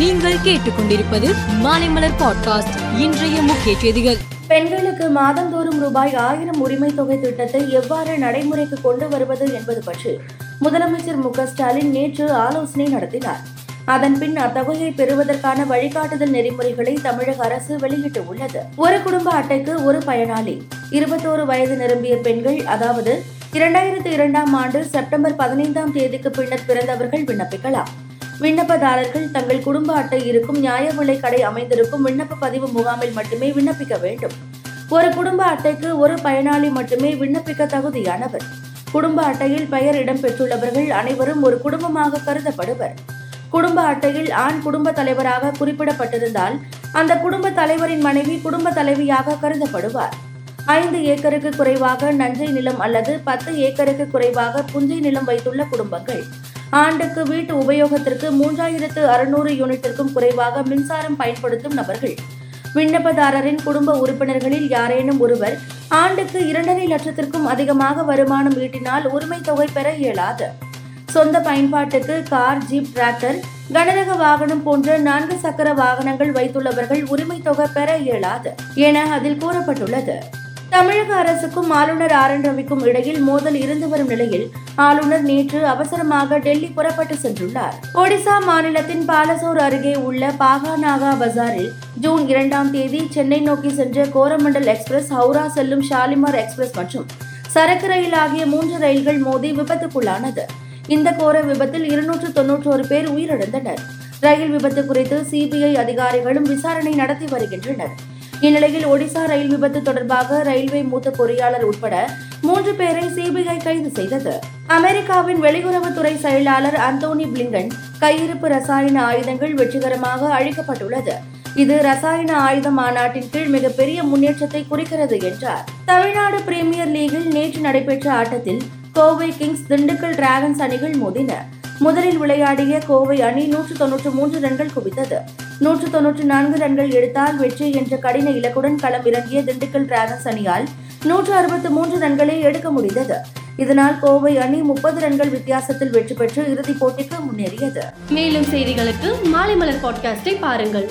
நீங்கள் கேட்டுக்கொண்டிருப்பது மாலைமலர் பாட்காஸ்ட். இன்றைய முக்கிய செய்திகள். பெண்களுக்கு மாதந்தோறும் ரூபாய் ஆயிரம் உரிமை தொகை திட்டத்தை எவ்வாறு நடைமுறைக்கு கொண்டு வருவது என்பது பற்றி முதலமைச்சர் மு ஸ்டாலின் நேற்று ஆலோசனை நடத்தினார். அதன்பின் அத்தொகையை பெறுவதற்கான வழிகாட்டுதல் நெறிமுறைகளை தமிழக அரசு வெளியிட்டுள்ளது. ஒரு குடும்ப அட்டைக்கு ஒரு பயனாளி. இருபத்தோரு வயது நிரம்பிய பெண்கள் அதாவது இரண்டாயிரத்து இரண்டாம் ஆண்டு செப்டம்பர் பதினைந்தாம் தேதிக்கு பின்னர் பிறந்தவர்கள் விண்ணப்பிக்கலாம். விண்ணப்பதாரர்கள் தங்கள் குடும்ப அட்டை இருக்கும் நியாய விலை கடை அமைந்திருக்கும் விண்ணப்ப பதிவு முகாமில் மட்டுமே விண்ணப்பிக்க வேண்டும். ஒரு குடும்ப அட்டைக்கு ஒரு பயனாளி மட்டுமே விண்ணப்பிக்க தகுதியானவர். குடும்ப அட்டையில் பெயர் இடம்பெற்றுள்ளவர்கள் அனைவரும் ஒரு குடும்பமாக கருதப்படுவர். குடும்ப அட்டையில் ஆண் குடும்ப தலைவராக குறிப்பிடப்பட்டிருந்தால் அந்த குடும்ப தலைவரின் மனைவி குடும்ப தலைவியாக கருதப்படுவார். ஐந்து ஏக்கருக்கு குறைவாக நஞ்சை நிலம் அல்லது பத்து ஏக்கருக்கு குறைவாக புஞ்சை நிலம் வைத்துள்ள குடும்பங்கள். ஆண்டுக்கு வீட்டு உபயோகத்திற்கு மூன்றாயிரத்து அறுநூறு யூனிட்டிற்கும் குறைவாக மின்சாரம் பயன்படுத்தும் நபர்கள். விண்ணப்பதாரரின் குடும்ப உறுப்பினர்களில் யாரேனும் ஒருவர் ஆண்டுக்கு இரண்டரை லட்சத்திற்கும் அதிகமாக வருமானம் ஈட்டினால் உரிமை தொகை பெற இயலாது. சொந்த பயன்பாட்டுக்கு கார் ஜீப் டிராக்டர் கனரக வாகனம் போன்ற நான்கு சக்கர வாகனங்கள் வைத்துள்ளவர்கள் உரிமை தொகை பெற இயலாது என அதில் கூறப்பட்டுள்ளது. தமிழக அரசுக்கும் ஆளுநர் ஆர் என் ரவிக்கும் இடையில் மோதல் இருந்து வரும் நிலையில் ஆளுநர் நேற்று அவசரமாக டெல்லி புறப்பட்டு சென்றுள்ளார். ஒடிசா மாநிலத்தின் பாலசோர் அருகே உள்ள பாகாநாகா பஜாரில் ஜூன் இரண்டாம் தேதி சென்னை நோக்கி சென்ற கோரமண்டல் எக்ஸ்பிரஸ் ஹவுரா செல்லும் ஷாலிமார் எக்ஸ்பிரஸ் மற்றும் சரக்கு ரயில் ஆகிய மூன்று ரயில்கள் மோதி விபத்துக்குள்ளானது. இந்த கோர விபத்தில் இருநூற்று தொன்னூற்றோரு பேர் உயிரிழந்தனர். ரயில் விபத்து குறித்து சிபிஐ அதிகாரிகளும் விசாரணை நடத்தி வருகின்றனர். இந்நிலையில் ஒடிசா ரயில் விபத்து தொடர்பாக ரயில்வே மூத்த பொறியாளர் உட்பட மூன்று பேரை சிபிஐ கைது செய்தது. அமெரிக்காவின் வெளியுறவுத்துறை செயலாளர் அந்தோனி பிளிங்கன் கையிருப்பு ரசாயன ஆயுதங்கள் வெற்றிகரமாக அழிக்கப்பட்டுள்ளது. இது ரசாயன ஆயுத மாநாட்டின் கீழ் மிகப்பெரிய முன்னேற்றத்தை குறிக்கிறது என்றார். தமிழ்நாடு பிரீமியர் லீகில் நேற்று நடைபெற்ற ஆட்டத்தில் கோவை கிங்ஸ் திண்டுக்கல் டிராகன்ஸ் அணிகள் மோதின. முதலில் விளையாடிய கோவை அணி நூற்று தொன்னூற்று மூன்று ரன்கள் குவித்தது. நூற்று தொன்னூற்றி நான்கு ரன்கள் எடுத்தால் வெற்றி என்ற கடின இலக்குடன் களம் இறங்கிய திண்டுக்கல் டிராகன்ஸ் அணியால் நூற்று அறுபத்து மூன்று ரன்களை எடுக்க முடிந்தது. இதனால் கோவை அணி முப்பது ரன்கள் வித்தியாசத்தில் வெற்றி பெற்று இறுதிப் போட்டிக்கு முன்னேறியது. மேலும் செய்திகளுக்கு மாலைமலர் பாட்காஸ்டை பாருங்கள்.